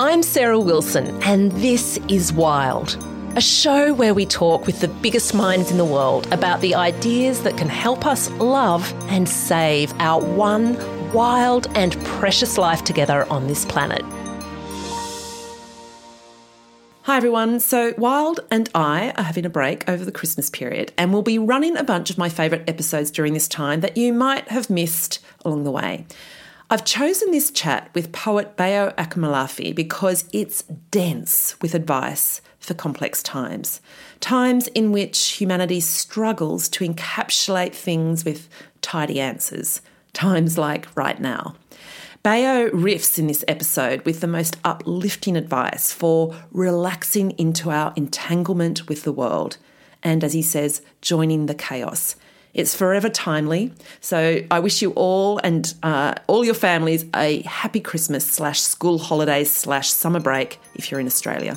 I'm Sarah Wilson, and this is Wild, a show where we talk with the biggest minds in the world about the ideas that can help us love and save our one wild and precious life together on this planet. Hi everyone. So, Wild and I are having a break over the Christmas period, and we'll be running a bunch of my favourite episodes during this time that you might have missed along the way. I've chosen this chat with poet Bayo Akomolafe because it's dense with advice for complex times. Times in which humanity struggles to encapsulate things with tidy answers. Times like right now. Bayo riffs in this episode with the most uplifting advice for relaxing into our entanglement with the world. And as he says, joining the chaos. It's forever timely. So I wish you all and uh, all your families a happy Christmas slash school holidays slash summer break if you're in Australia.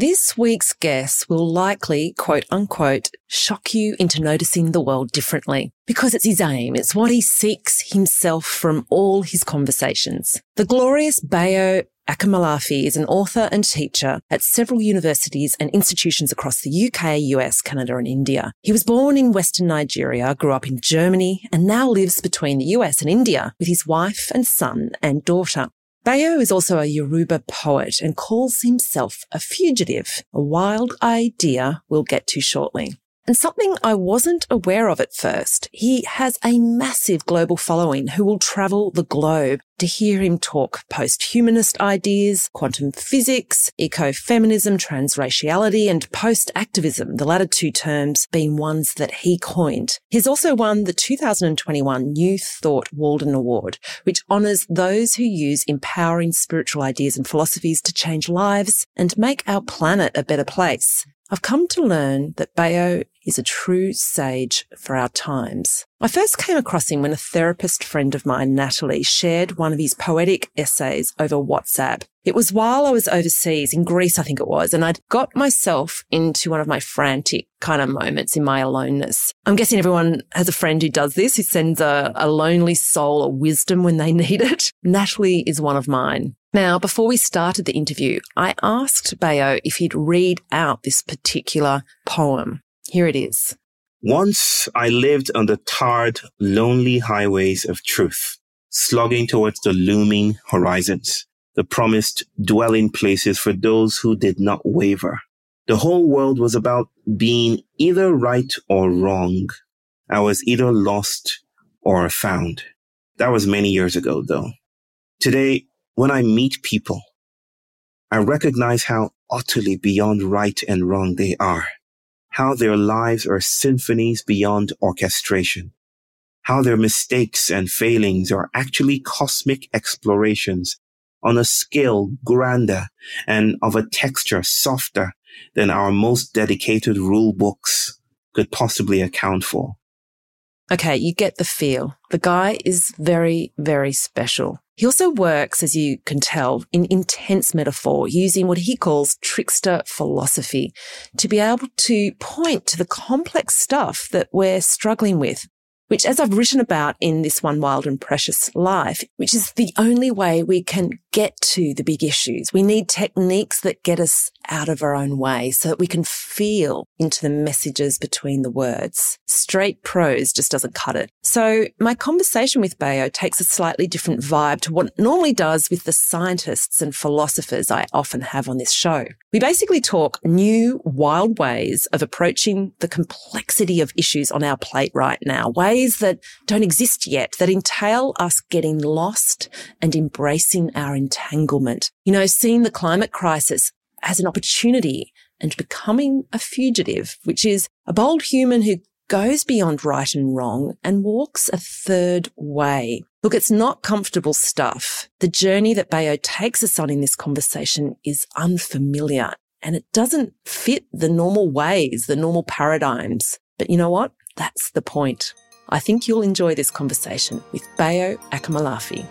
This week's guest will likely, quote unquote, shock you into noticing the world differently because it's his aim. It's what he seeks himself from all his conversations. The glorious Bayo Akomolafe is an author and teacher at several universities and institutions across the UK, US, Canada, and India. He was born in Western Nigeria, grew up in Germany, and now lives between the US and India with his wife and son and daughter. Bayo is also a Yoruba poet and calls himself a fugitive, a wild idea we'll get to shortly. And something I wasn't aware of at first, he has a massive global following who will travel the globe to hear him talk post-humanist ideas, quantum physics, ecofeminism, transraciality, and post-activism, the latter two terms being ones that he coined. He's also won the 2021 New Thought Walden Award, which honours those who use empowering spiritual ideas and philosophies to change lives and make our planet a better place. I've come to learn that Bayo is a true sage for our times. I first came across him when a therapist friend of mine, Natalie, shared one of his poetic essays over WhatsApp. It was while I was overseas in Greece, I think it was, and I'd got myself into one of my frantic kind of moments in my aloneness. I'm guessing everyone has a friend who does this, who sends a, a lonely soul a wisdom when they need it. Natalie is one of mine. Now, before we started the interview, I asked Bayo if he'd read out this particular poem. Here it is. Once I lived on the tarred, lonely highways of truth, slogging towards the looming horizons, the promised dwelling places for those who did not waver. The whole world was about being either right or wrong. I was either lost or found. That was many years ago, though. Today, when I meet people, I recognize how utterly beyond right and wrong they are, how their lives are symphonies beyond orchestration, how their mistakes and failings are actually cosmic explorations on a scale grander and of a texture softer than our most dedicated rule books could possibly account for. Okay, you get the feel. The guy is very, very special. He also works, as you can tell, in intense metaphor, using what he calls trickster philosophy to be able to point to the complex stuff that we're struggling with. Which as I've written about in this one wild and precious life, which is the only way we can get to the big issues. We need techniques that get us out of our own way so that we can feel into the messages between the words. Straight prose just doesn't cut it. So my conversation with Bayo takes a slightly different vibe to what it normally does with the scientists and philosophers I often have on this show. We basically talk new, wild ways of approaching the complexity of issues on our plate right now, ways that don't exist yet, that entail us getting lost and embracing our entanglement. You know, seeing the climate crisis as an opportunity and becoming a fugitive, which is a bold human who goes beyond right and wrong and walks a third way. Look, it's not comfortable stuff. The journey that Bayo takes us on in this conversation is unfamiliar and it doesn't fit the normal ways, the normal paradigms. But you know what? That's the point. I think you'll enjoy this conversation with Bayo Akomolafe.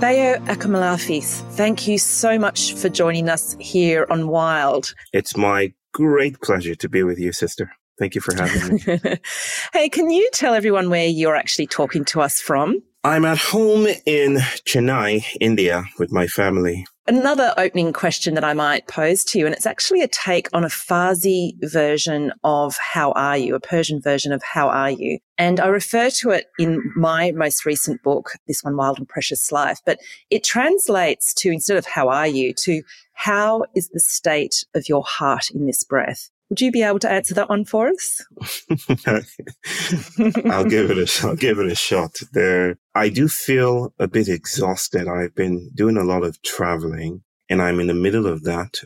Bayo Akomolafe, thank you so much for joining us here on Wild. It's my great pleasure to be with you, sister. Thank you for having me. hey, can you tell everyone where you're actually talking to us from? I'm at home in Chennai, India, with my family. Another opening question that I might pose to you, and it's actually a take on a Farsi version of How Are You, a Persian version of How Are You. And I refer to it in my most recent book, this one, Wild and Precious Life, but it translates to, instead of How Are You, to How is the state of your heart in this breath? Would you be able to answer that one for us? I'll give it a I'll give it a shot. There, I do feel a bit exhausted. I've been doing a lot of traveling, and I'm in the middle of that.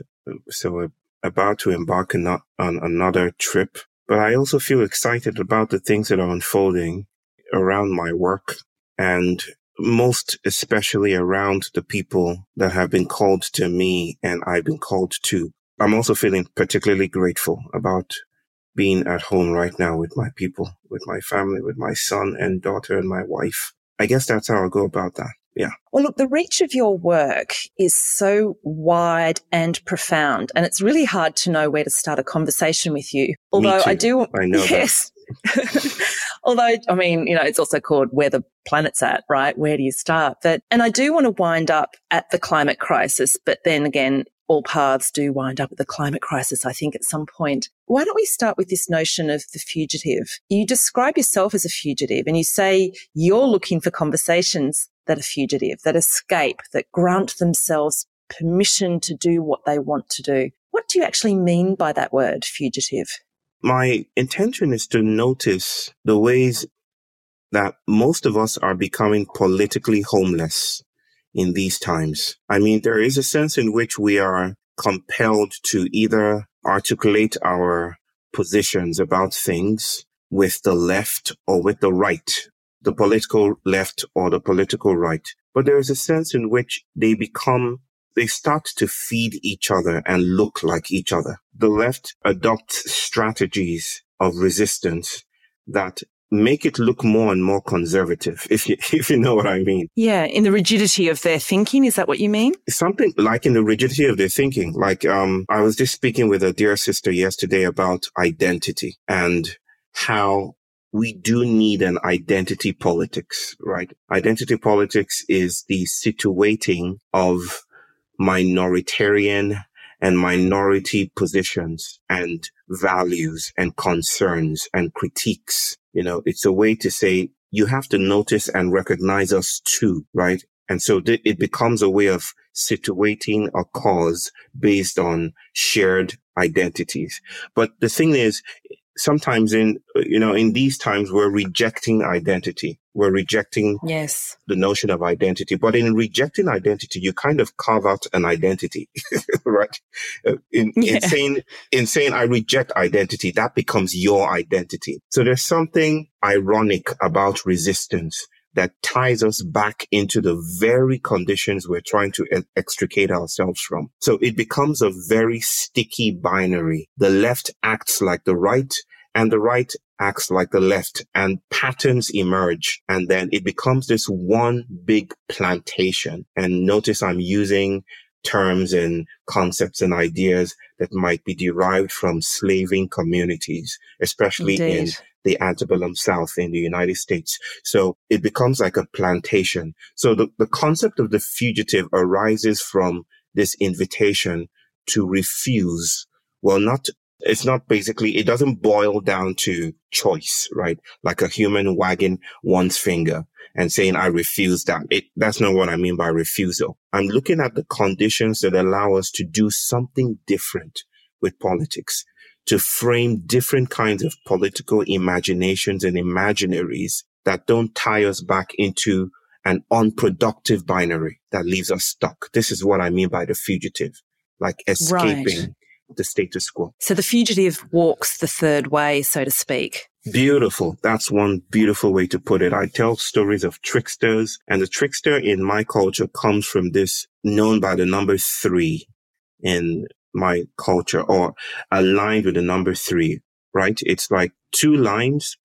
So, I'm about to embark on another trip. But I also feel excited about the things that are unfolding around my work, and most especially around the people that have been called to me, and I've been called to I'm also feeling particularly grateful about being at home right now with my people, with my family, with my son and daughter and my wife. I guess that's how I'll go about that. Yeah. Well, look, the reach of your work is so wide and profound, and it's really hard to know where to start a conversation with you. Although I do, I know yes. Although, I mean, you know, it's also called where the planet's at, right? Where do you start? But, and I do want to wind up at the climate crisis, but then again, all paths do wind up at the climate crisis, I think, at some point. Why don't we start with this notion of the fugitive? You describe yourself as a fugitive and you say you're looking for conversations that are fugitive, that escape, that grant themselves permission to do what they want to do. What do you actually mean by that word, fugitive? My intention is to notice the ways that most of us are becoming politically homeless in these times. I mean, there is a sense in which we are compelled to either articulate our positions about things with the left or with the right, the political left or the political right. But there is a sense in which they become, they start to feed each other and look like each other. The left adopts strategies of resistance that make it look more and more conservative, if you, if you know what I mean. Yeah, in the rigidity of their thinking. Is that what you mean? Something like in the rigidity of their thinking. Like, um, I was just speaking with a dear sister yesterday about identity and how we do need an identity politics, right? Identity politics is the situating of minoritarian and minority positions and values and concerns and critiques. You know, it's a way to say you have to notice and recognize us too, right? And so th- it becomes a way of situating a cause based on shared identities. But the thing is, sometimes in, you know, in these times, we're rejecting identity. We're rejecting yes. the notion of identity. But in rejecting identity, you kind of carve out an identity, right? Uh, in, yeah. in saying, in saying, I reject identity, that becomes your identity. So there's something ironic about resistance that ties us back into the very conditions we're trying to extricate ourselves from. So it becomes a very sticky binary. The left acts like the right and the right acts like the left and patterns emerge. And then it becomes this one big plantation. And notice I'm using terms and concepts and ideas that might be derived from slaving communities, especially Indeed. in the antebellum South in the United States. So it becomes like a plantation. So the, the concept of the fugitive arises from this invitation to refuse. Well, not, it's not basically, it doesn't boil down to choice, right? Like a human wagging one's finger and saying, I refuse that. It, that's not what I mean by refusal. I'm looking at the conditions that allow us to do something different with politics, to frame different kinds of political imaginations and imaginaries that don't tie us back into an unproductive binary that leaves us stuck. This is what I mean by the fugitive, like escaping right. the status quo. So the fugitive walks the third way, so to speak. Beautiful. That's one beautiful way to put it. I tell stories of tricksters and the trickster in my culture comes from this known by the number three in my culture or aligned with the number three, right? It's like two lines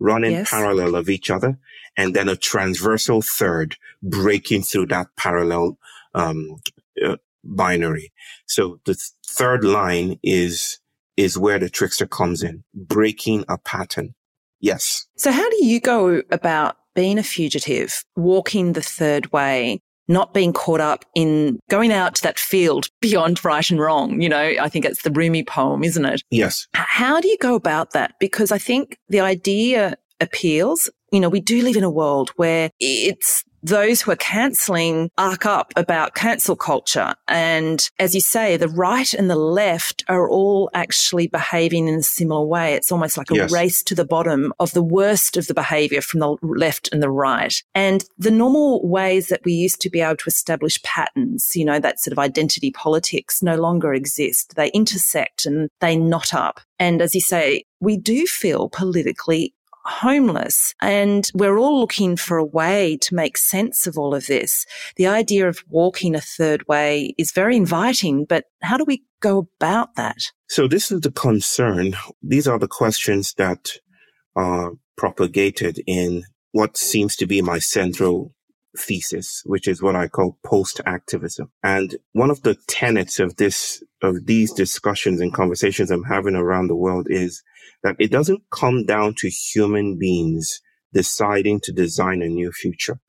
running yes. parallel of each other and then a transversal third breaking through that parallel, um, uh, binary. So the third line is is where the trickster comes in, breaking a pattern. Yes. So how do you go about being a fugitive, walking the third way, not being caught up in going out to that field beyond right and wrong? You know, I think it's the Rumi poem, isn't it? Yes. How do you go about that? Because I think the idea appeals. You know, we do live in a world where it's those who are cancelling arc up about cancel culture. And as you say, the right and the left are all actually behaving in a similar way. It's almost like a yes. race to the bottom of the worst of the behavior from the left and the right. And the normal ways that we used to be able to establish patterns, you know, that sort of identity politics no longer exist. They intersect and they knot up. And as you say, we do feel politically homeless. And we're all looking for a way to make sense of all of this. The idea of walking a third way is very inviting, but how do we go about that? So this is the concern. These are the questions that are propagated in what seems to be my central thesis, which is what I call post activism. And one of the tenets of this, of these discussions and conversations I'm having around the world is that it doesn't come down to human beings deciding to design a new future.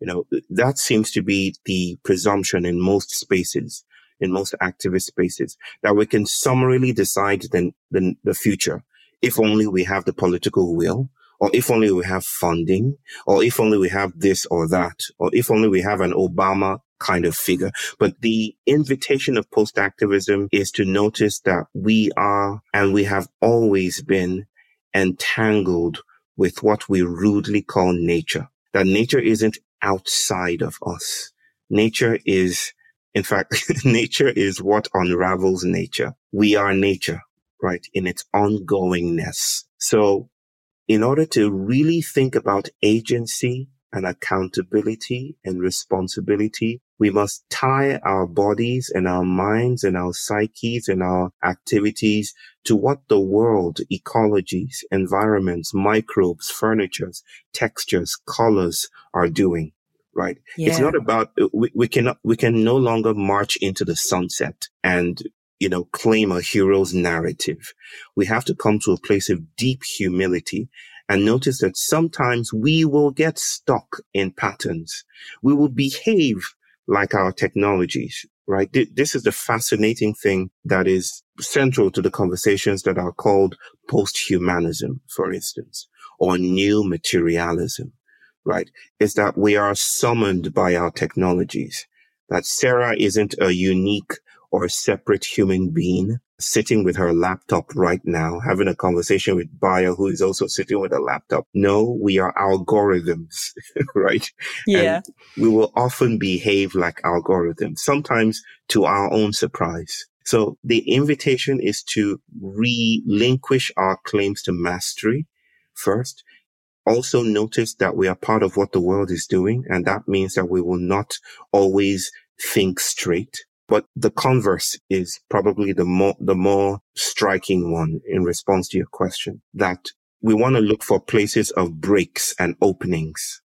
You know, that seems to be the presumption in most spaces, in most activist spaces, that we can summarily decide the, the, the future if only we have the political will or if only we have funding, or if only we have this or that, or if only we have an Obama kind of figure. But the invitation of post activism is to notice that we are and we have always been entangled with what we rudely call nature. That nature isn't outside of us. Nature is, in fact, nature is what unravels nature. We are nature, right? In its ongoingness. So in order to really think about agency and accountability and responsibility, we must tie our bodies and our minds and our psyches and our activities to what the world, ecologies, environments, microbes, furnitures, textures, colors are doing. Right. Yeah. It's not about, we, we cannot, we can no longer march into the sunset and you know, claim a hero's narrative. We have to come to a place of deep humility and notice that sometimes we will get stuck in patterns. We will behave like our technologies, right? This is the fascinating thing that is central to the conversations that are called post-humanism, for instance, or new materialism, right? Is that we are summoned by our technologies, that Sarah isn't a unique or a separate human being sitting with her laptop right now, having a conversation with Bayo, who is also sitting with a laptop. No, we are algorithms, right? Yeah. And we will often behave like algorithms, sometimes to our own surprise. So the invitation is to relinquish our claims to mastery first. Also notice that we are part of what the world is doing. And that means that we will not always think straight but the converse is probably the more, the more striking one in response to your question that we want to look for places of breaks and openings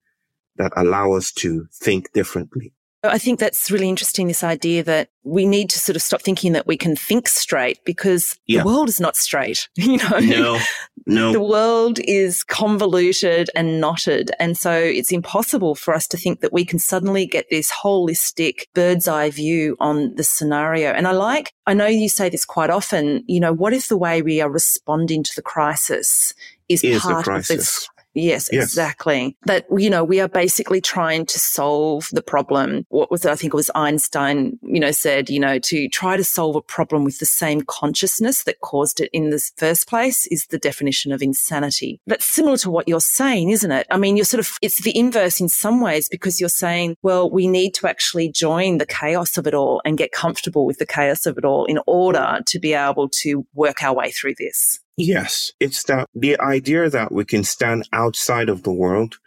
that allow us to think differently. I think that's really interesting, this idea that we need to sort of stop thinking that we can think straight because yeah. the world is not straight. You know, no, no. The world is convoluted and knotted. And so it's impossible for us to think that we can suddenly get this holistic bird's eye view on the scenario. And I like, I know you say this quite often, you know, what if the way we are responding to the crisis is, is part of this Yes, yes, exactly. That, you know, we are basically trying to solve the problem. What was it? I think it was Einstein, you know, said, you know, to try to solve a problem with the same consciousness that caused it in the first place is the definition of insanity. That's similar to what you're saying, isn't it? I mean, you're sort of, it's the inverse in some ways because you're saying, well, we need to actually join the chaos of it all and get comfortable with the chaos of it all in order to be able to work our way through this. Yes, it's that the idea that we can stand outside of the world,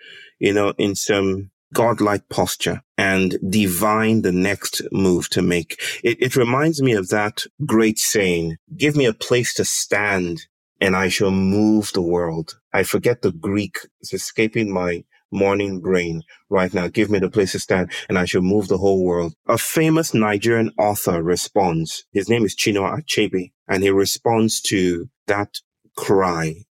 you know, in some godlike posture and divine the next move to make. It, it reminds me of that great saying, give me a place to stand and I shall move the world. I forget the Greek. It's escaping my morning brain right now. Give me the place to stand and I shall move the whole world. A famous Nigerian author responds. His name is Chinua Achebe and he responds to that cry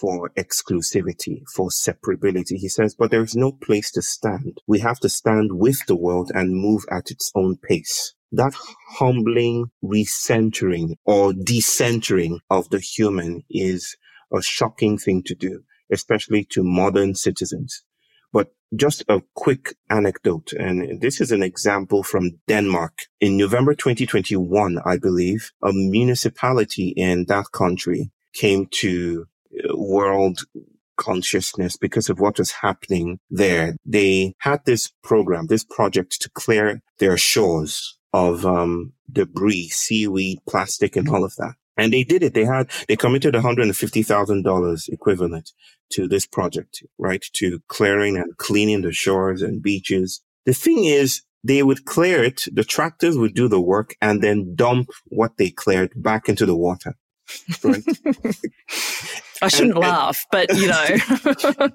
for exclusivity, for separability. He says, but there is no place to stand. We have to stand with the world and move at its own pace. That humbling recentering or decentering of the human is a shocking thing to do, especially to modern citizens. But just a quick anecdote, and this is an example from Denmark. In November 2021, I believe, a municipality in that country came to uh, world consciousness because of what was happening there. They had this program, this project to clear their shores of um, debris, seaweed, plastic, and all of that. And they did it. They had, they committed $150,000 equivalent to this project, right? To clearing and cleaning the shores and beaches. The thing is, they would clear it. The tractors would do the work and then dump what they cleared back into the water. Right. I shouldn't and, laugh, and, but you know,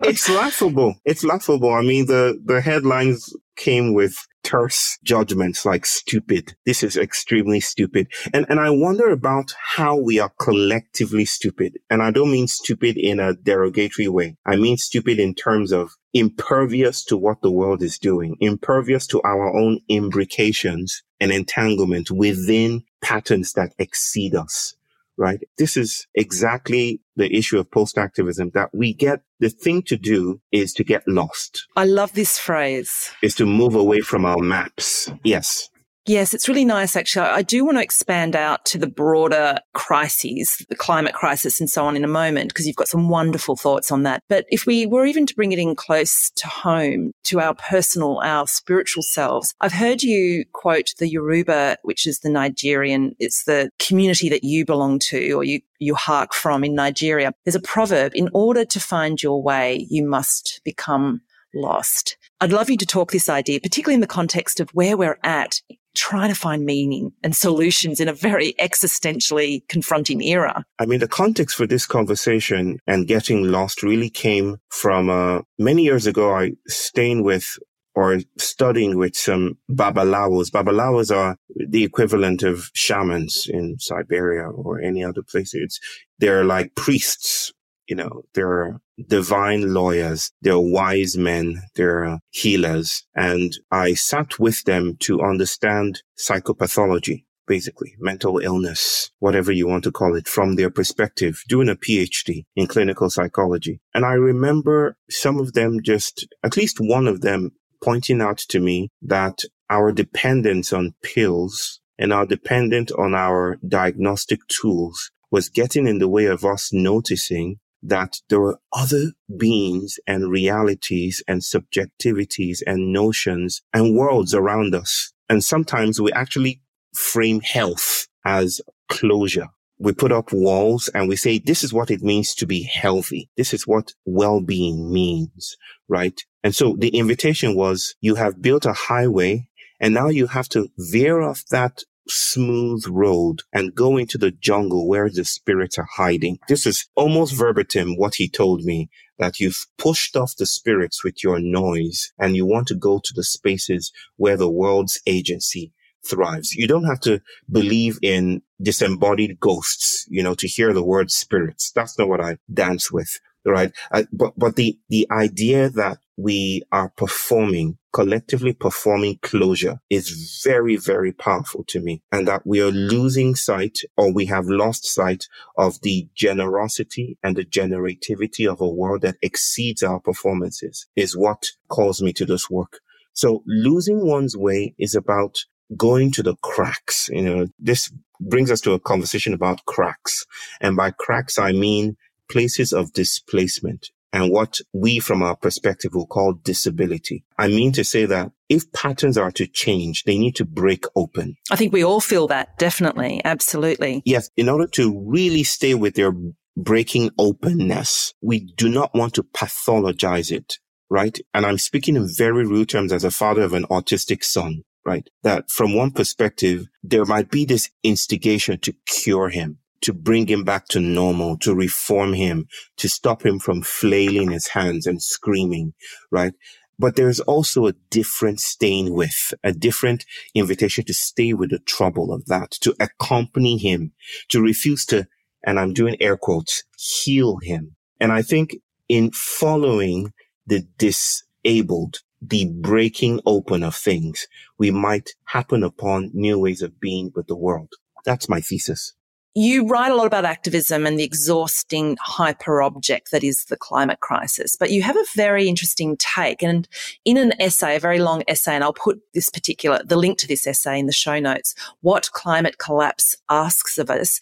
it's laughable. It's laughable. I mean, the, the headlines came with terse judgments like stupid. This is extremely stupid. And, and I wonder about how we are collectively stupid. And I don't mean stupid in a derogatory way. I mean stupid in terms of impervious to what the world is doing, impervious to our own imbrications and entanglement within patterns that exceed us right? This is exactly the issue of post activism that we get the thing to do is to get lost. I love this phrase. Is to move away from our maps. Yes. Yes, it's really nice, actually. I do want to expand out to the broader crises, the climate crisis and so on in a moment, because you've got some wonderful thoughts on that. But if we were even to bring it in close to home, to our personal, our spiritual selves, I've heard you quote the Yoruba, which is the Nigerian, it's the community that you belong to or you, you hark from in Nigeria. There's a proverb, in order to find your way, you must become lost. I'd love you to talk this idea, particularly in the context of where we're at trying to find meaning and solutions in a very existentially confronting era. I mean, the context for this conversation and getting lost really came from uh, many years ago. I staying with or studying with some babalawos. Babalawos are the equivalent of shamans in Siberia or any other place. It's, they're like priests you know, they're divine lawyers, they're wise men, they're uh, healers. And I sat with them to understand psychopathology, basically mental illness, whatever you want to call it from their perspective, doing a PhD in clinical psychology. And I remember some of them just, at least one of them pointing out to me that our dependence on pills and our dependence on our diagnostic tools was getting in the way of us noticing that there are other beings and realities and subjectivities and notions and worlds around us. And sometimes we actually frame health as closure. We put up walls and we say, this is what it means to be healthy. This is what well-being means, right? And so the invitation was you have built a highway and now you have to veer off that smooth road and go into the jungle where the spirits are hiding. This is almost verbatim what he told me that you've pushed off the spirits with your noise and you want to go to the spaces where the world's agency thrives. You don't have to believe in disembodied ghosts, you know, to hear the word spirits. That's not what I dance with, right? I, but, but the, the idea that we are performing, collectively performing closure is very, very powerful to me. And that we are losing sight or we have lost sight of the generosity and the generativity of a world that exceeds our performances is what calls me to this work. So losing one's way is about going to the cracks. You know, this brings us to a conversation about cracks. And by cracks, I mean places of displacement and what we from our perspective will call disability. I mean to say that if patterns are to change, they need to break open. I think we all feel that. Definitely. Absolutely. Yes. In order to really stay with their breaking openness, we do not want to pathologize it. Right. And I'm speaking in very real terms as a father of an autistic son right? That from one perspective, there might be this instigation to cure him, to bring him back to normal, to reform him, to stop him from flailing his hands and screaming, right? But there's also a different staying with, a different invitation to stay with the trouble of that, to accompany him, to refuse to, and I'm doing air quotes, heal him. And I think in following the disabled, the breaking open of things, we might happen upon new ways of being with the world. That's my thesis. You write a lot about activism and the exhausting hyper object that is the climate crisis, but you have a very interesting take. And in an essay, a very long essay, and I'll put this particular, the link to this essay in the show notes, what climate collapse asks of us,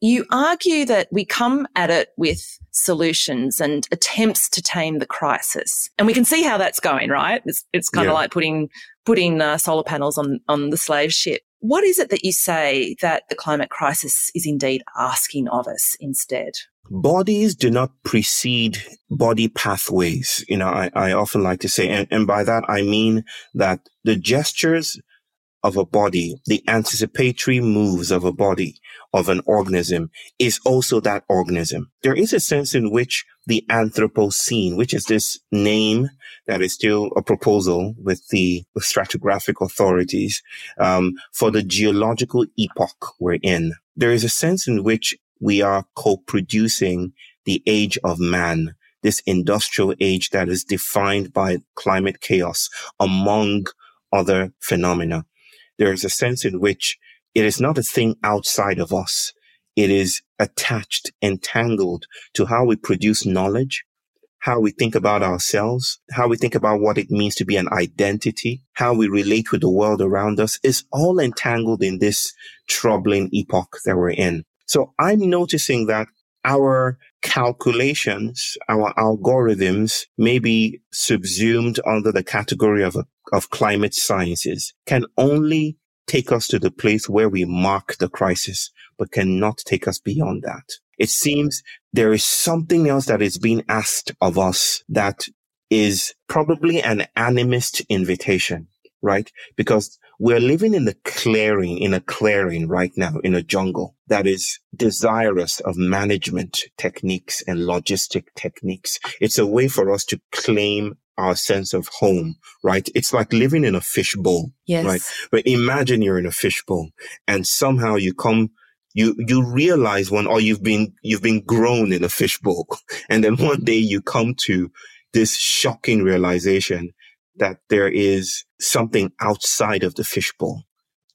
you argue that we come at it with solutions and attempts to tame the crisis. And we can see how that's going, right? It's, it's kind yeah. of like putting, putting uh, solar panels on, on the slave ship. What is it that you say that the climate crisis is indeed asking of us instead? Bodies do not precede body pathways. You know, I, I often like to say, and, and by that I mean that the gestures of a body, the anticipatory moves of a body, of an organism, is also that organism. There is a sense in which the Anthropocene, which is this name that is still a proposal with the stratigraphic authorities um, for the geological epoch we're in. There is a sense in which we are co-producing the age of man, this industrial age that is defined by climate chaos among other phenomena. There is a sense in which it is not a thing outside of us. It is attached, entangled to how we produce knowledge, how we think about ourselves, how we think about what it means to be an identity, how we relate with the world around us is all entangled in this troubling epoch that we're in. So I'm noticing that our calculations, our algorithms may be subsumed under the category of, of climate sciences can only take us to the place where we mark the crisis, but cannot take us beyond that. It seems there is something else that is being asked of us that is probably an animist invitation, right? Because we're living in the clearing, in a clearing right now, in a jungle that is desirous of management techniques and logistic techniques. It's a way for us to claim our sense of home, right? It's like living in a fishbowl, yes. right? But imagine you're in a fishbowl and somehow you come, you, you realize one, or you've been, you've been grown in a fishbowl. And then one day you come to this shocking realization that there is something outside of the fishbowl,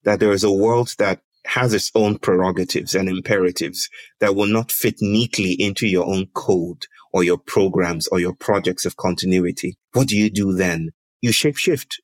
that there is a world that has its own prerogatives and imperatives that will not fit neatly into your own code or your programs or your projects of continuity. What do you do then? You shapeshift.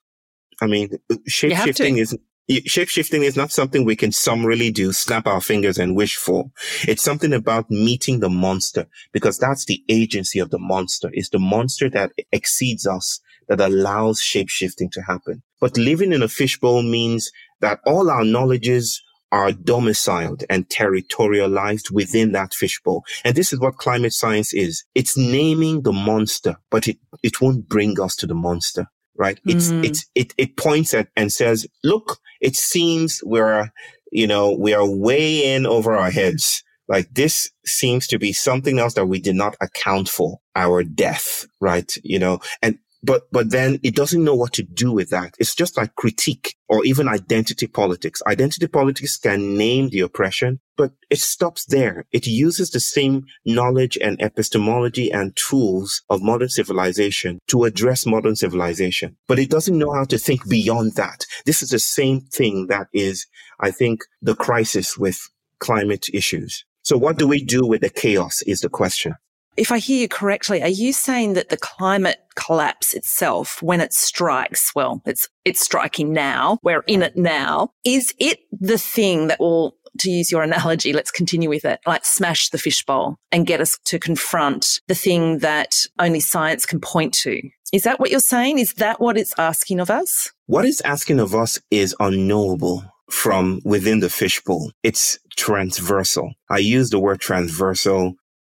I mean, shapeshifting is shapeshifting is not something we can summarily do, snap our fingers and wish for. It's something about meeting the monster because that's the agency of the monster. It's the monster that exceeds us that allows shapeshifting to happen. But living in a fishbowl means that all our knowledges are domiciled and territorialized within that fishbowl. And this is what climate science is. It's naming the monster, but it, it won't bring us to the monster, right? It's, mm-hmm. it's, it, it points at and says, look, it seems we're you know, we are way in over our heads. Like this seems to be something else that we did not account for our death, right? You know, and but but then it doesn't know what to do with that. It's just like critique or even identity politics. Identity politics can name the oppression, but it stops there. It uses the same knowledge and epistemology and tools of modern civilization to address modern civilization, but it doesn't know how to think beyond that. This is the same thing that is, I think, the crisis with climate issues. So what do we do with the chaos is the question. If I hear you correctly, are you saying that the climate collapse itself, when it strikes, well, it's, it's striking now. We're in it now. Is it the thing that will, to use your analogy, let's continue with it, like smash the fishbowl and get us to confront the thing that only science can point to? Is that what you're saying? Is that what it's asking of us? What it's asking of us is unknowable from within the fishbowl. It's transversal. I use the word transversal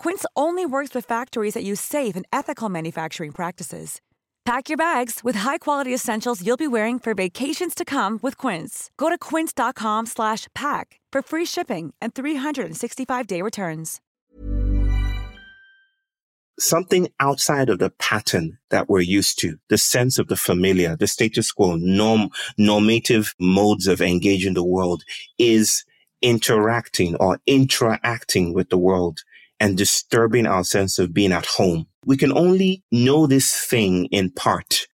Quince only works with factories that use safe and ethical manufacturing practices. Pack your bags with high-quality essentials you'll be wearing for vacations to come with Quince. Go to quince.com/pack for free shipping and 365-day returns. Something outside of the pattern that we're used to, the sense of the familiar, the status quo, norm, normative modes of engaging the world is interacting or interacting with the world and disturbing our sense of being at home. We can only know this thing in part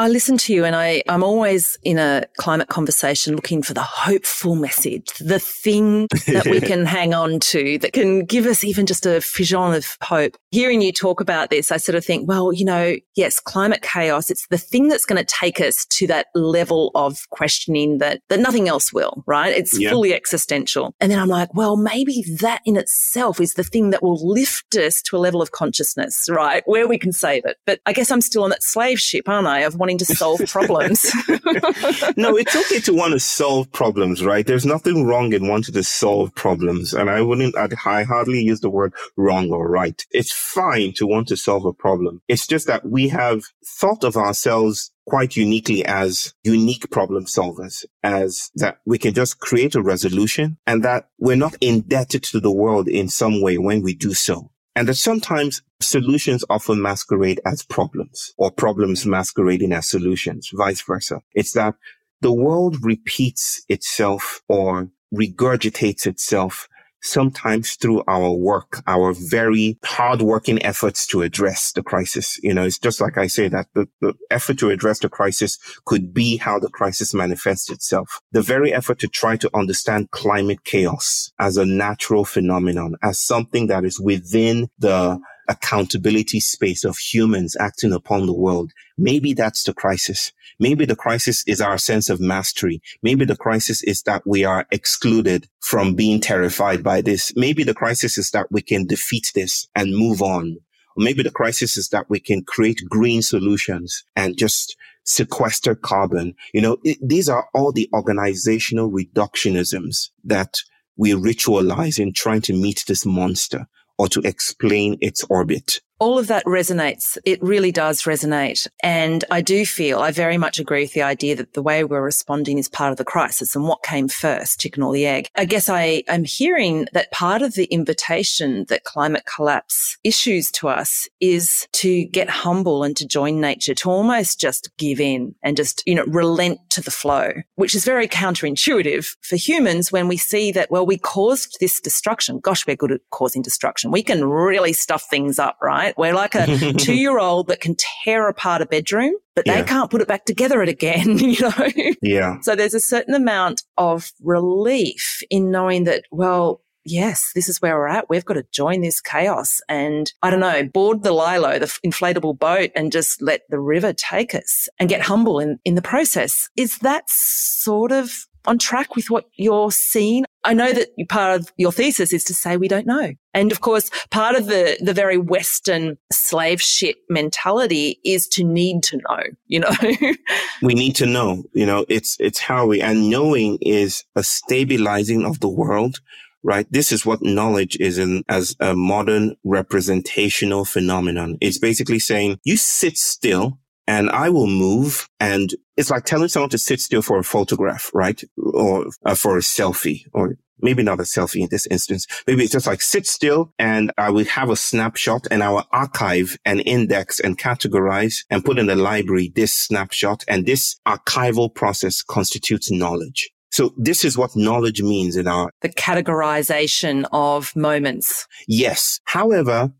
I listen to you and I, I'm always in a climate conversation looking for the hopeful message, the thing that we can hang on to that can give us even just a fission of hope. Hearing you talk about this, I sort of think, well, you know, yes, climate chaos, it's the thing that's going to take us to that level of questioning that, that nothing else will, right? It's yeah. fully existential. And then I'm like, well, maybe that in itself is the thing that will lift us to a level of consciousness, right? Where we can save it. But I guess I'm still on that slave ship, aren't I? Of wanting wanting to solve problems. no, it's okay to want to solve problems, right? There's nothing wrong in wanting to solve problems. And I wouldn't, I hardly use the word wrong or right. It's fine to want to solve a problem. It's just that we have thought of ourselves quite uniquely as unique problem solvers, as that we can just create a resolution and that we're not indebted to the world in some way when we do so. And that sometimes solutions often masquerade as problems or problems masquerading as solutions, vice versa. It's that the world repeats itself or regurgitates itself sometimes through our work, our very hardworking efforts to address the crisis. You know, it's just like I say that the, the effort to address the crisis could be how the crisis manifests itself. The very effort to try to understand climate chaos as a natural phenomenon, as something that is within the accountability space of humans acting upon the world. Maybe that's the crisis. Maybe the crisis is our sense of mastery. Maybe the crisis is that we are excluded from being terrified by this. Maybe the crisis is that we can defeat this and move on. Maybe the crisis is that we can create green solutions and just sequester carbon. You know, it, these are all the organizational reductionisms that we ritualize in trying to meet this monster or to explain its orbit. All of that resonates. It really does resonate. And I do feel, I very much agree with the idea that the way we're responding is part of the crisis and what came first, chicken or the egg. I guess I am hearing that part of the invitation that climate collapse issues to us is to get humble and to join nature, to almost just give in and just, you know, relent to the flow, which is very counterintuitive for humans when we see that, well, we caused this destruction. Gosh, we're good at causing destruction. We can really stuff things up, right? Right? We're like a two year old that can tear apart a bedroom, but yeah. they can't put it back together again, you know? Yeah. So there's a certain amount of relief in knowing that, well, yes, this is where we're at. We've got to join this chaos and I don't know, board the Lilo, the inflatable boat and just let the river take us and get humble in, in the process. Is that sort of on track with what you're seeing? I know that part of your thesis is to say we don't know. And of course, part of the, the very Western slave ship mentality is to need to know, you know? we need to know, you know, it's, it's how we, and knowing is a stabilizing of the world, right? This is what knowledge is in, as a modern representational phenomenon. It's basically saying you sit still and I will move. And it's like telling someone to sit still for a photograph, right? Or uh, for a selfie or maybe not a selfie in this instance. Maybe it's just like sit still and I will have a snapshot and I will archive and index and categorize and put in the library this snapshot. And this archival process constitutes knowledge. So this is what knowledge means in our the categorization of moments. Yes. However,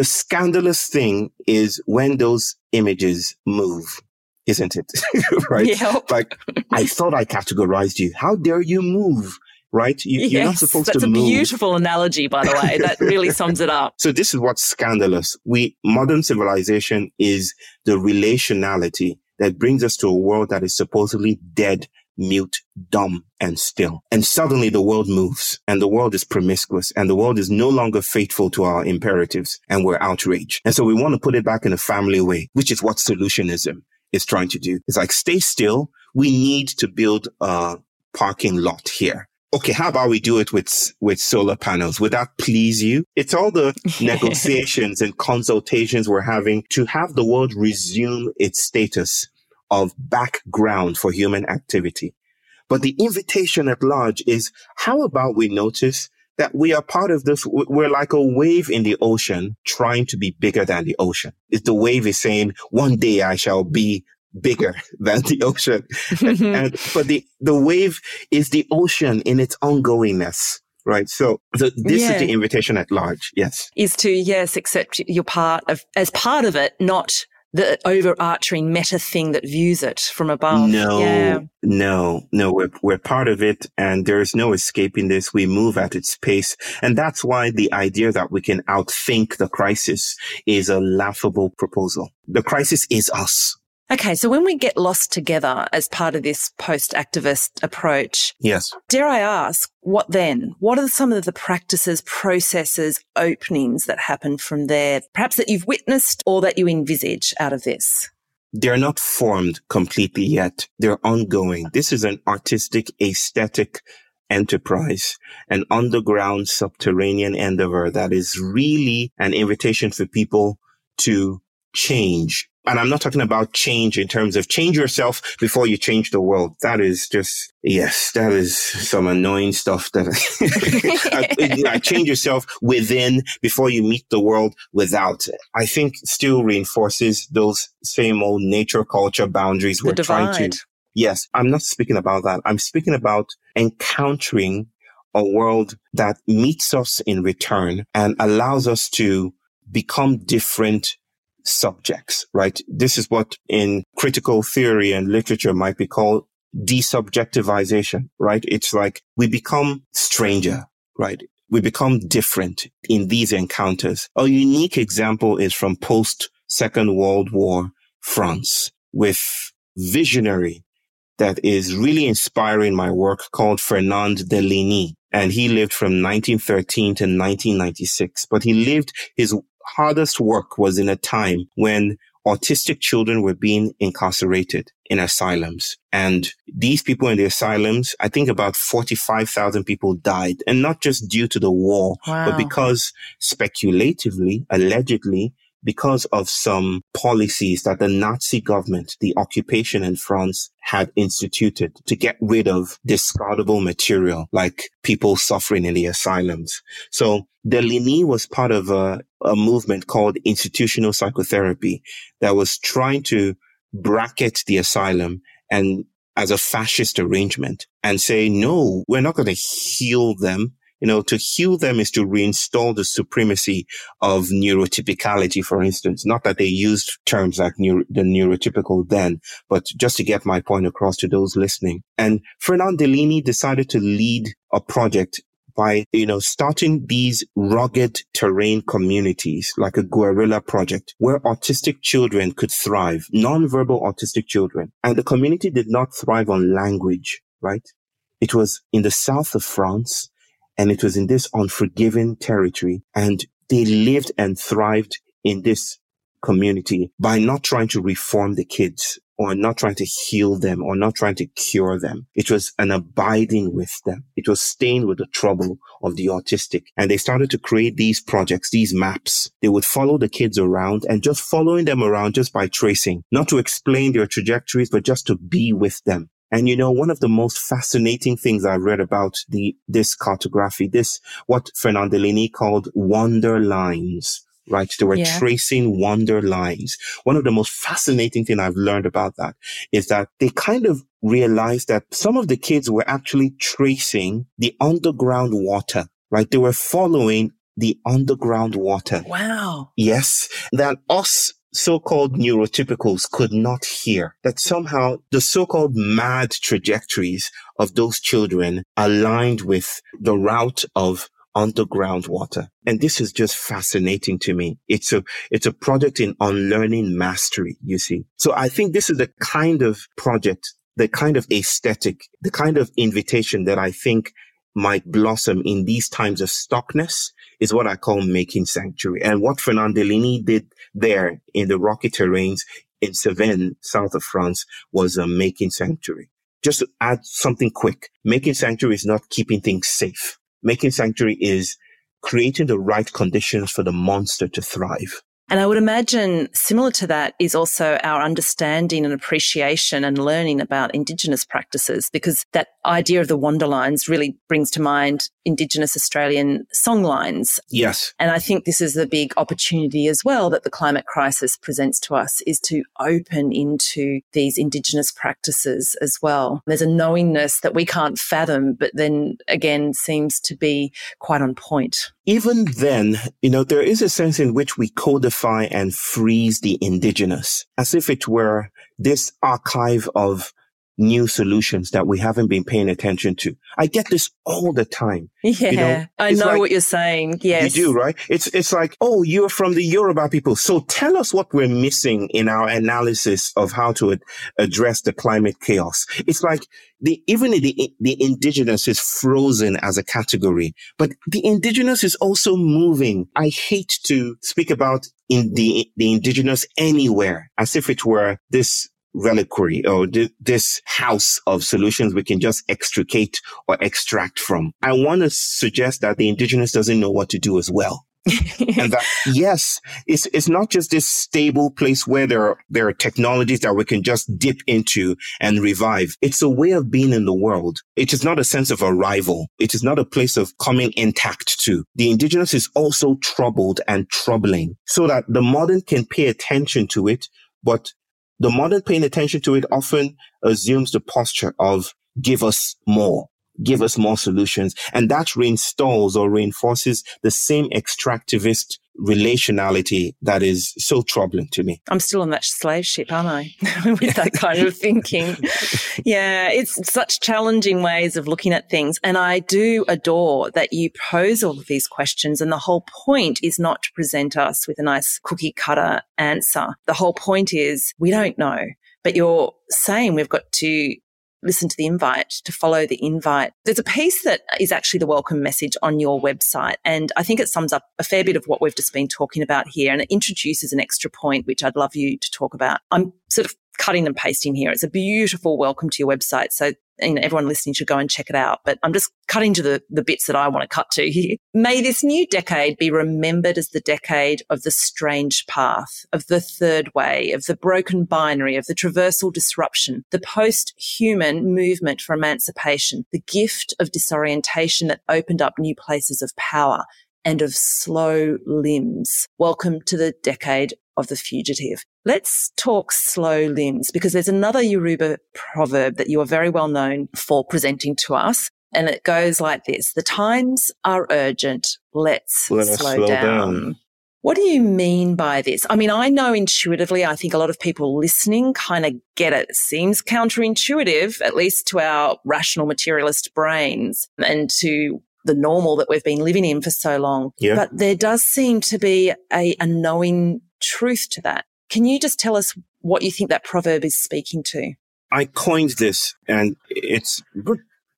the scandalous thing is when those images move, isn't it? right? Yep. Like, I thought I categorized you. How dare you move? Right? You, yes, you're not supposed to move that's a beautiful analogy, by the way. That really sums it up. So this is what's scandalous. We, modern civilization is the relationality that brings us to a world that is supposedly dead mute, dumb, and still. And suddenly the world moves and the world is promiscuous and the world is no longer faithful to our imperatives and we're outraged. And so we want to put it back in a family way, which is what solutionism is trying to do. It's like, stay still. We need to build a parking lot here. Okay, how about we do it with with solar panels? Would that please you? It's all the negotiations and consultations we're having to have the world resume its status of background for human activity. But the invitation at large is how about we notice that we are part of this? We're like a wave in the ocean trying to be bigger than the ocean. If the wave is saying, one day I shall be bigger than the ocean. Mm-hmm. and, but the, the wave is the ocean in its ongoingness. Right. So, so this yeah. is the invitation at large. Yes. Is to, yes, accept you're part of, as part of it, not the overarching meta thing that views it from above. No, yeah. no, no, we're, we're part of it and there's no escaping this. We move at its pace. And that's why the idea that we can outthink the crisis is a laughable proposal. The crisis is us. Okay, so when we get lost together as part of this post-activist approach, yes, dare I ask, what then? What are some of the practices, processes, openings that happen from there, perhaps that you've witnessed or that you envisage out of this? They're not formed completely yet. They're ongoing. This is an artistic, aesthetic enterprise, an underground subterranean endeavor that is really an invitation for people to change and I'm not talking about change in terms of change yourself before you change the world. That is just, yes, that is some annoying stuff that I, I change yourself within before you meet the world without. I think still reinforces those same old nature culture boundaries we're trying to. Yes, I'm not speaking about that. I'm speaking about encountering a world that meets us in return and allows us to become different subjects, right? This is what in critical theory and literature might be called desubjectivization, right? It's like we become stranger, right? We become different in these encounters. A unique example is from post Second World War France with visionary that is really inspiring my work called Fernand Deligny. And he lived from 1913 to 1996, but he lived his hardest work was in a time when autistic children were being incarcerated in asylums. And these people in the asylums, I think about 45,000 people died and not just due to the war, wow. but because speculatively, allegedly, because of some policies that the Nazi government, the occupation in France had instituted to get rid of discardable material like people suffering in the asylums. So Deligny was part of a, a movement called institutional psychotherapy that was trying to bracket the asylum and as a fascist arrangement and say, no, we're not going to heal them. You know, to heal them is to reinstall the supremacy of neurotypicality, for instance. Not that they used terms like neuro, the neurotypical then, but just to get my point across to those listening. And Fernand Deligny decided to lead a project by, you know, starting these rugged terrain communities like a guerrilla project where autistic children could thrive, non-verbal autistic children. And the community did not thrive on language, right? It was in the south of France and it was in this unforgiving territory and they lived and thrived in this community by not trying to reform the kids or not trying to heal them or not trying to cure them. It was an abiding with them. It was staying with the trouble of the autistic. And they started to create these projects, these maps. They would follow the kids around and just following them around just by tracing, not to explain their trajectories, but just to be with them. And you know, one of the most fascinating things I've read about the, this cartography, this, what Fernand Deligny called wander lines right? They were yeah. tracing wander lines. One of the most fascinating thing I've learned about that is that they kind of realized that some of the kids were actually tracing the underground water, right? They were following the underground water. Wow. Yes. That us so-called neurotypicals could not hear that somehow the so-called mad trajectories of those children aligned with the route of underground water. And this is just fascinating to me. It's a, it's a project in unlearning mastery, you see. So I think this is the kind of project, the kind of aesthetic, the kind of invitation that I think might blossom in these times of stuckness is what I call making sanctuary. And what Fernand Deligny did there in the rocky terrains in Cevennes, south of France, was a making sanctuary. Just to add something quick, making sanctuary is not keeping things safe making sanctuary is creating the right conditions for the monster to thrive. And I would imagine similar to that is also our understanding and appreciation and learning about Indigenous practices, because that idea of the Wanderlines really brings to mind Indigenous Australian songlines. Yes. And I think this is the big opportunity as well that the climate crisis presents to us is to open into these Indigenous practices as well. There's a knowingness that we can't fathom, but then again seems to be quite on point even then, you know, there is a sense in which we codify and freeze the indigenous as if it were this archive of new solutions that we haven't been paying attention to. I get this all the time. Yeah, you know, I know like, what you're saying. Yes. You do, right? It's, it's like, oh, you're from the Yoruba people. So tell us what we're missing in our analysis of how to ad- address the climate chaos. It's like the, even the, the indigenous is frozen as a category, but the indigenous is also moving. I hate to speak about in the, the indigenous anywhere as if it were this reliquary or th- this house of solutions we can just extricate or extract from. I want to suggest that the indigenous doesn't know what to do as well. and that yes, it's it's not just this stable place where there are there are technologies that we can just dip into and revive. It's a way of being in the world. It is not a sense of arrival. It is not a place of coming intact to. The indigenous is also troubled and troubling, so that the modern can pay attention to it, but the modern paying attention to it often assumes the posture of give us more, give us more solutions. And that reinstalls or reinforces the same extractivist relationality that is so troubling to me. I'm still on that slave ship, aren't I? With that kind of thinking. yeah, it's such challenging ways of looking at things. And I do adore that you pose all of these questions. And the whole point is not to present us with a nice cookie cutter answer. The whole point is we don't know. But you're saying we've got to listen to the invite, to follow the invite. There's a piece that is actually the welcome message on your website. And I think it sums up a fair bit of what we've just been talking about here. And it introduces an extra point, which I'd love you to talk about. I'm sort of cutting and pasting here. It's a beautiful welcome to your website. So and everyone listening should go and check it out. But I'm just cutting to the, the bits that I want to cut to here. May this new decade be remembered as the decade of the strange path, of the third way, of the broken binary, of the traversal disruption, the post-human movement for emancipation, the gift of disorientation that opened up new places of power and of slow limbs. Welcome to the decade of the fugitive. Let's talk slow limbs because there's another Yoruba proverb that you are very well known for presenting to us. And it goes like this. The times are urgent. Let's Let slow, slow down. down. What do you mean by this? I mean, I know intuitively, I think a lot of people listening kind of get it. It seems counterintuitive, at least to our rational materialist brains and to the normal that we've been living in for so long. Yeah. But there does seem to be a, a knowing truth to that. Can you just tell us what you think that proverb is speaking to? I coined this and it's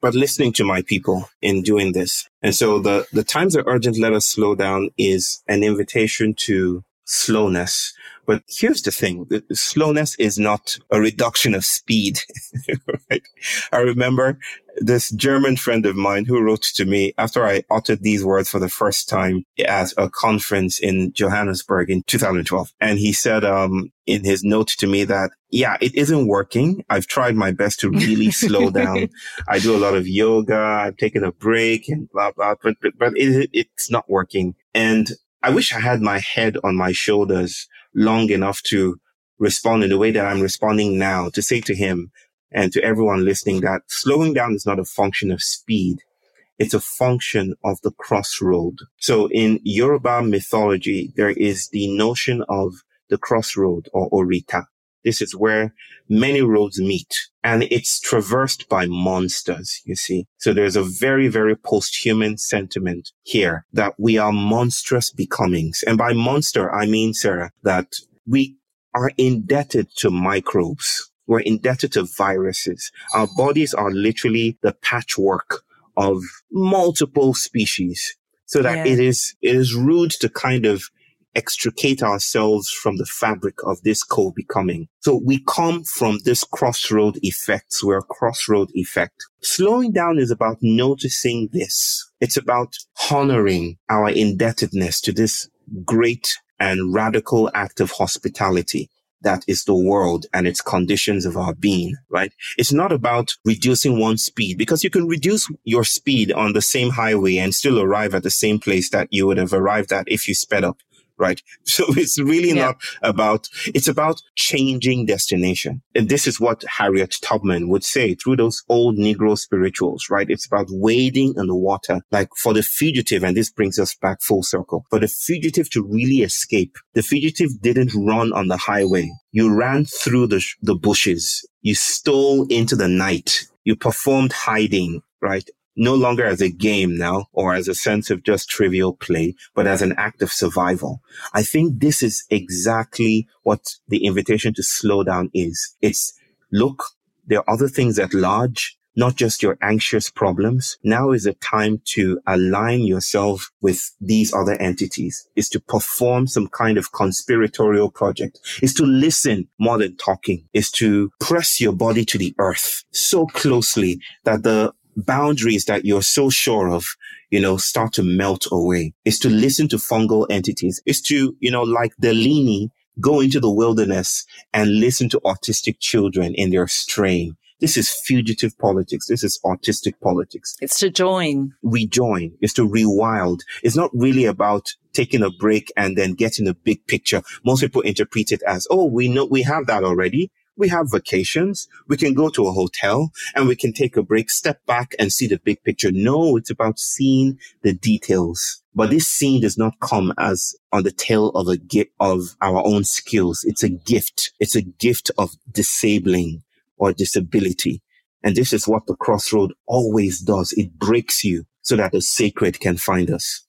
but listening to my people in doing this. And so the, the times are urgent, let us slow down is an invitation to slowness. But here's the thing. Slowness is not a reduction of speed. right? I remember this German friend of mine who wrote to me after I uttered these words for the first time at a conference in Johannesburg in 2012. And he said, um, in his note to me that, yeah, it isn't working. I've tried my best to really slow down. I do a lot of yoga. I've taken a break and blah, blah, but, but, but it, it's not working. And I wish I had my head on my shoulders long enough to respond in the way that I'm responding now to say to him and to everyone listening that slowing down is not a function of speed. It's a function of the crossroad. So in Yoruba mythology, there is the notion of the crossroad or orita. This is where many roads meet and it's traversed by monsters, you see. So there's a very, very post-human sentiment here that we are monstrous becomings. And by monster, I mean, Sarah, that we are indebted to microbes. We're indebted to viruses. Our bodies are literally the patchwork of multiple species so that Yeah. it is, it is rude to kind of extricate ourselves from the fabric of this co-becoming. So we come from this crossroad effects. We're a crossroad effect. Slowing down is about noticing this. It's about honoring our indebtedness to this great and radical act of hospitality that is the world and its conditions of our being, right? It's not about reducing one's speed because you can reduce your speed on the same highway and still arrive at the same place that you would have arrived at if you sped up. Right. So it's really Yeah. not about, it's about changing destination. And this is what Harriet Tubman would say through those old Negro spirituals, right? It's about wading in the water, like for the fugitive. And this brings us back full circle. For the fugitive to really escape, the fugitive didn't run on the highway. You ran through the, sh- the bushes. You stole into the night. You performed hiding, right? No longer as a game now or as a sense of just trivial play, but as an act of survival. I think this is exactly what the invitation to slow down is. It's look, there are other things at large, not just your anxious problems. Now is a time to align yourself with these other entities, is to perform some kind of conspiratorial project, is to listen more than talking, is to press your body to the earth so closely that the boundaries that you're so sure of, you know, start to melt away. Is to listen to fungal entities. Is to, you know, like Deligny, go into the wilderness and listen to autistic children in their strain. This is fugitive politics. This is autistic politics. It's to join. Rejoin is to rewild. It's not really about taking a break and then getting a big picture. Most people interpret it as, oh, we know we have that already. We have vacations. We can go to a hotel and we can take a break, step back and see the big picture. No, it's about seeing the details. But this scene does not come as on the tail of a gift of our own skills. It's a gift. It's a gift of disabling or disability. And this is what the crossroad always does. It breaks you so that the sacred can find us.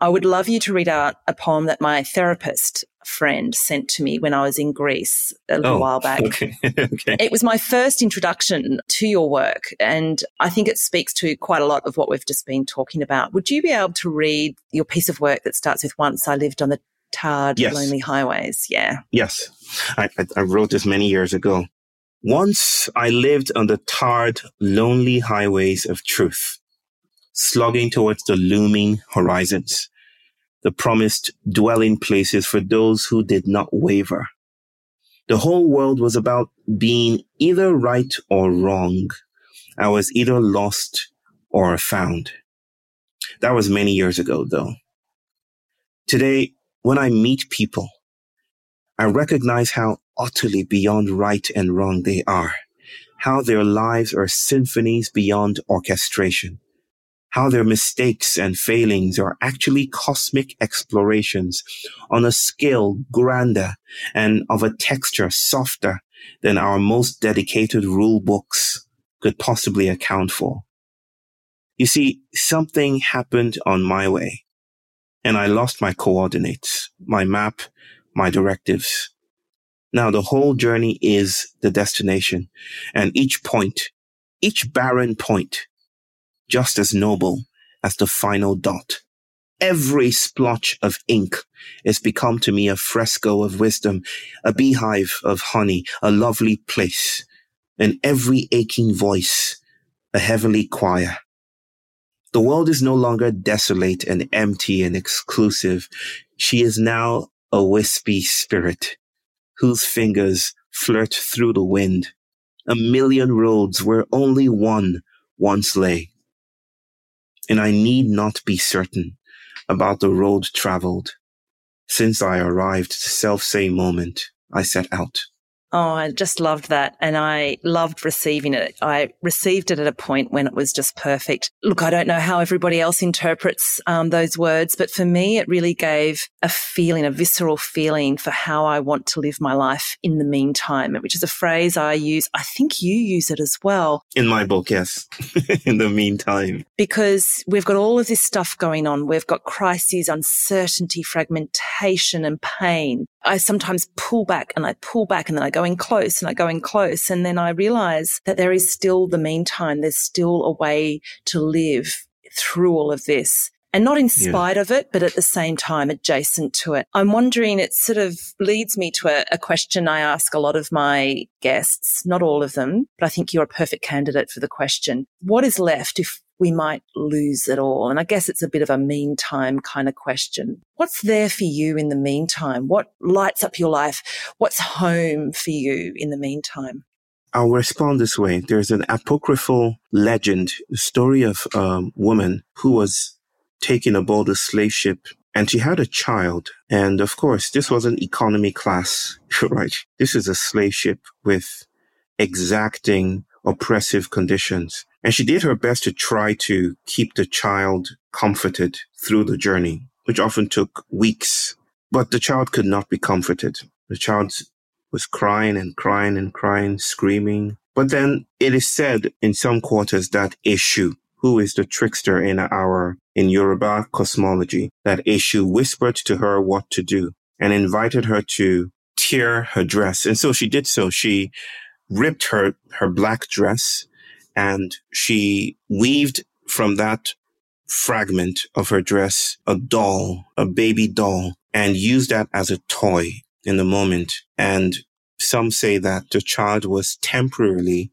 I would love you to read out a poem that my therapist friend sent to me when I was in Greece a little oh, while back. Oh, Okay. okay. It was my first introduction to your work, and I think it speaks to quite a lot of what we've just been talking about. Would you be able to read your piece of work that starts with Once I lived on the tarred, Yes. lonely highways? Yeah. Yes. I, I, I wrote this many years ago. Once I lived on the tarred, lonely highways of truth, slogging towards the looming horizons, the promised dwelling places for those who did not waver. The whole world was about being either right or wrong. I was either lost or found. That was many years ago, though. Today, when I meet people, I recognize how utterly beyond right and wrong they are, how their lives are symphonies beyond orchestration, how their mistakes and failings are actually cosmic explorations on a scale grander and of a texture softer than our most dedicated rule books could possibly account for. You see, something happened on my way and I lost my coordinates, my map, my directives. Now the whole journey is the destination and each point, each barren point, just as noble as the final dot. Every splotch of ink is become to me a fresco of wisdom, a beehive of honey, a lovely place, and every aching voice, a heavenly choir. The world is no longer desolate and empty and exclusive. She is now a wispy spirit whose fingers flirt through the wind. A million roads where only one once lay. And I need not be certain about the road traveled since I arrived the self same moment I set out. Oh, I just loved that. And I loved receiving it. I received it at a point when it was just perfect. Look, I don't know how everybody else interprets um, those words, but for me, it really gave a feeling, a visceral feeling for how I want to live my life in the meantime, which is a phrase I use. I think you use it as well. In my book, yes. in the meantime. Because we've got all of this stuff going on. We've got crises, uncertainty, fragmentation and pain. I sometimes pull back and I pull back and then I go in close and I going close. And then I realize that there is still the meantime. There's still a way to live through all of this and not in spite yeah. of it, but at the same time adjacent to it. I'm wondering, it sort of leads me to a, a, question I ask a lot of my guests, not all of them, but I think you're a perfect candidate for the question. What is left if we might lose it all? And I guess it's a bit of a meantime kind of question. What's there for you in the meantime? What lights up your life? What's home for you in the meantime? I'll respond this way. There's an apocryphal legend, the story of a woman who was taken aboard a slave ship and she had a child. And of course, this wasn't economy class, right? This is a slave ship with exacting oppressive conditions. And she did her best to try to keep the child comforted through the journey, which often took weeks. But the child could not be comforted. The child was crying and crying and crying, screaming. But then it is said in some quarters that Eshu, who is the trickster in our, in Yoruba cosmology, that Eshu whispered to her what to do and invited her to tear her dress. And so she did so. She ripped her, her black dress and she weaved from that fragment of her dress a doll, a baby doll, and used that as a toy in the moment. And some say that the child was temporarily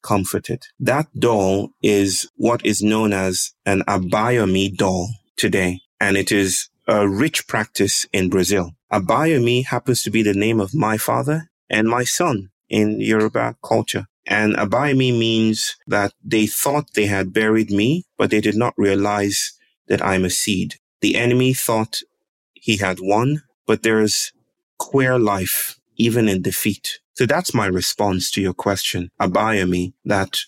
comforted. That doll is what is known as an abayomi doll today. And it is a rich practice in Brazil. Abayomi happens to be the name of my father and my son in Yoruba culture. And Abayomi means that they thought they had buried me, but they did not realize that I'm a seed. The enemy thought he had won, but there is queer life even in defeat. So that's my response to your question, Abayomi, that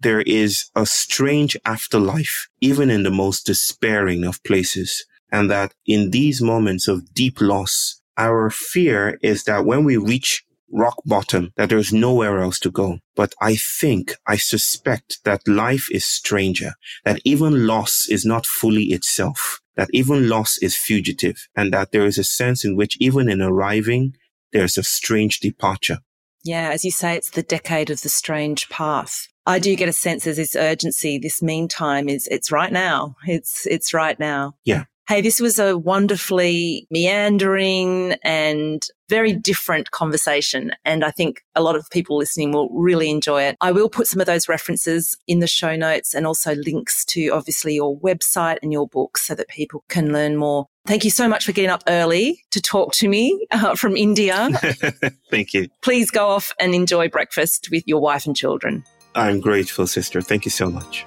there is a strange afterlife, even in the most despairing of places. And that in these moments of deep loss, our fear is that when we reach rock bottom, that there's nowhere else to go. But I think, I suspect that life is stranger, that even loss is not fully itself, that even loss is fugitive, and that there is a sense in which even in arriving, there's a strange departure. Yeah, as you say, it's the decade of the strange path. I do get a sense of this urgency, this meantime is it's right now. It's it's right now. Yeah. Hey, this was a wonderfully meandering and very different conversation. And I think a lot of people listening will really enjoy it. I will put some of those references in the show notes and also links to obviously your website and your book so that people can learn more. Thank you so much for getting up early to talk to me uh, from India. Thank you. Please go off and enjoy breakfast with your wife and children. I'm grateful, sister. Thank you so much.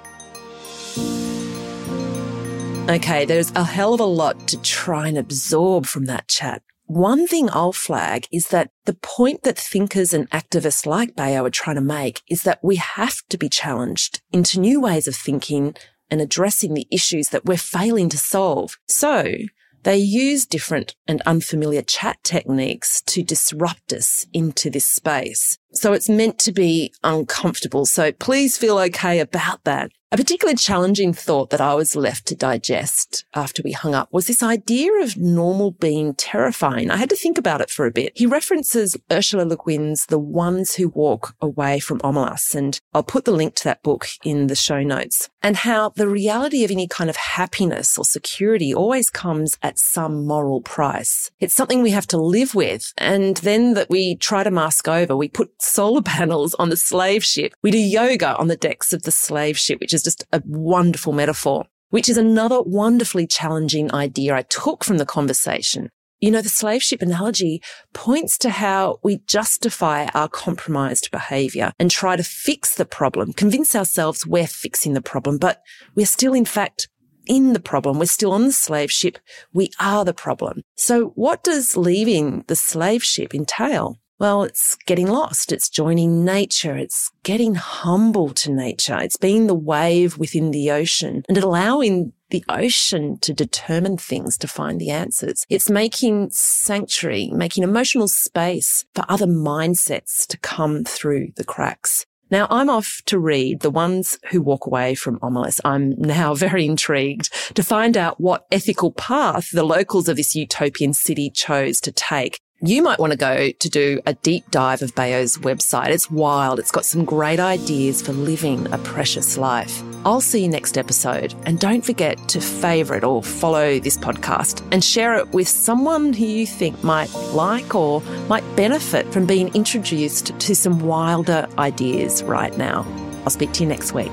Okay, there's a hell of a lot to try and absorb from that chat. One thing I'll flag is that the point that thinkers and activists like Bayo are trying to make is that we have to be challenged into new ways of thinking and addressing the issues that we're failing to solve. So they use different and unfamiliar chat techniques to disrupt us into this space. So it's meant to be uncomfortable. So please feel okay about that. A particularly challenging thought that I was left to digest after we hung up was this idea of normal being terrifying. I had to think about it for a bit. He references Ursula Le Guin's The Ones Who Walk Away from Omelas, and I'll put the link to that book in the show notes, and how the reality of any kind of happiness or security always comes at some moral price. It's something we have to live with, and then that we try to mask over. We put solar panels on the slave ship. We do yoga on the decks of the slave ship, which is just a wonderful metaphor, which is another wonderfully challenging idea I took from the conversation. You know, the slave ship analogy points to how we justify our compromised behavior and try to fix the problem, convince ourselves we're fixing the problem, but we're still in fact in the problem. We're still on the slave ship. We are the problem. So what does leaving the slave ship entail? Well, it's getting lost. It's joining nature. It's getting humble to nature. It's being the wave within the ocean and allowing the ocean to determine things, to find the answers. It's making sanctuary, making emotional space for other mindsets to come through the cracks. Now I'm off to read The Ones Who Walk Away from Omelas. I'm now very intrigued to find out what ethical path the locals of this utopian city chose to take you might want to go to do a deep dive of Bayo's website. It's wild. It's got some great ideas for living a precious life. I'll see you next episode. And don't forget to favourite or follow this podcast and share it with someone who you think might like or might benefit from being introduced to some wilder ideas right now. I'll speak to you next week.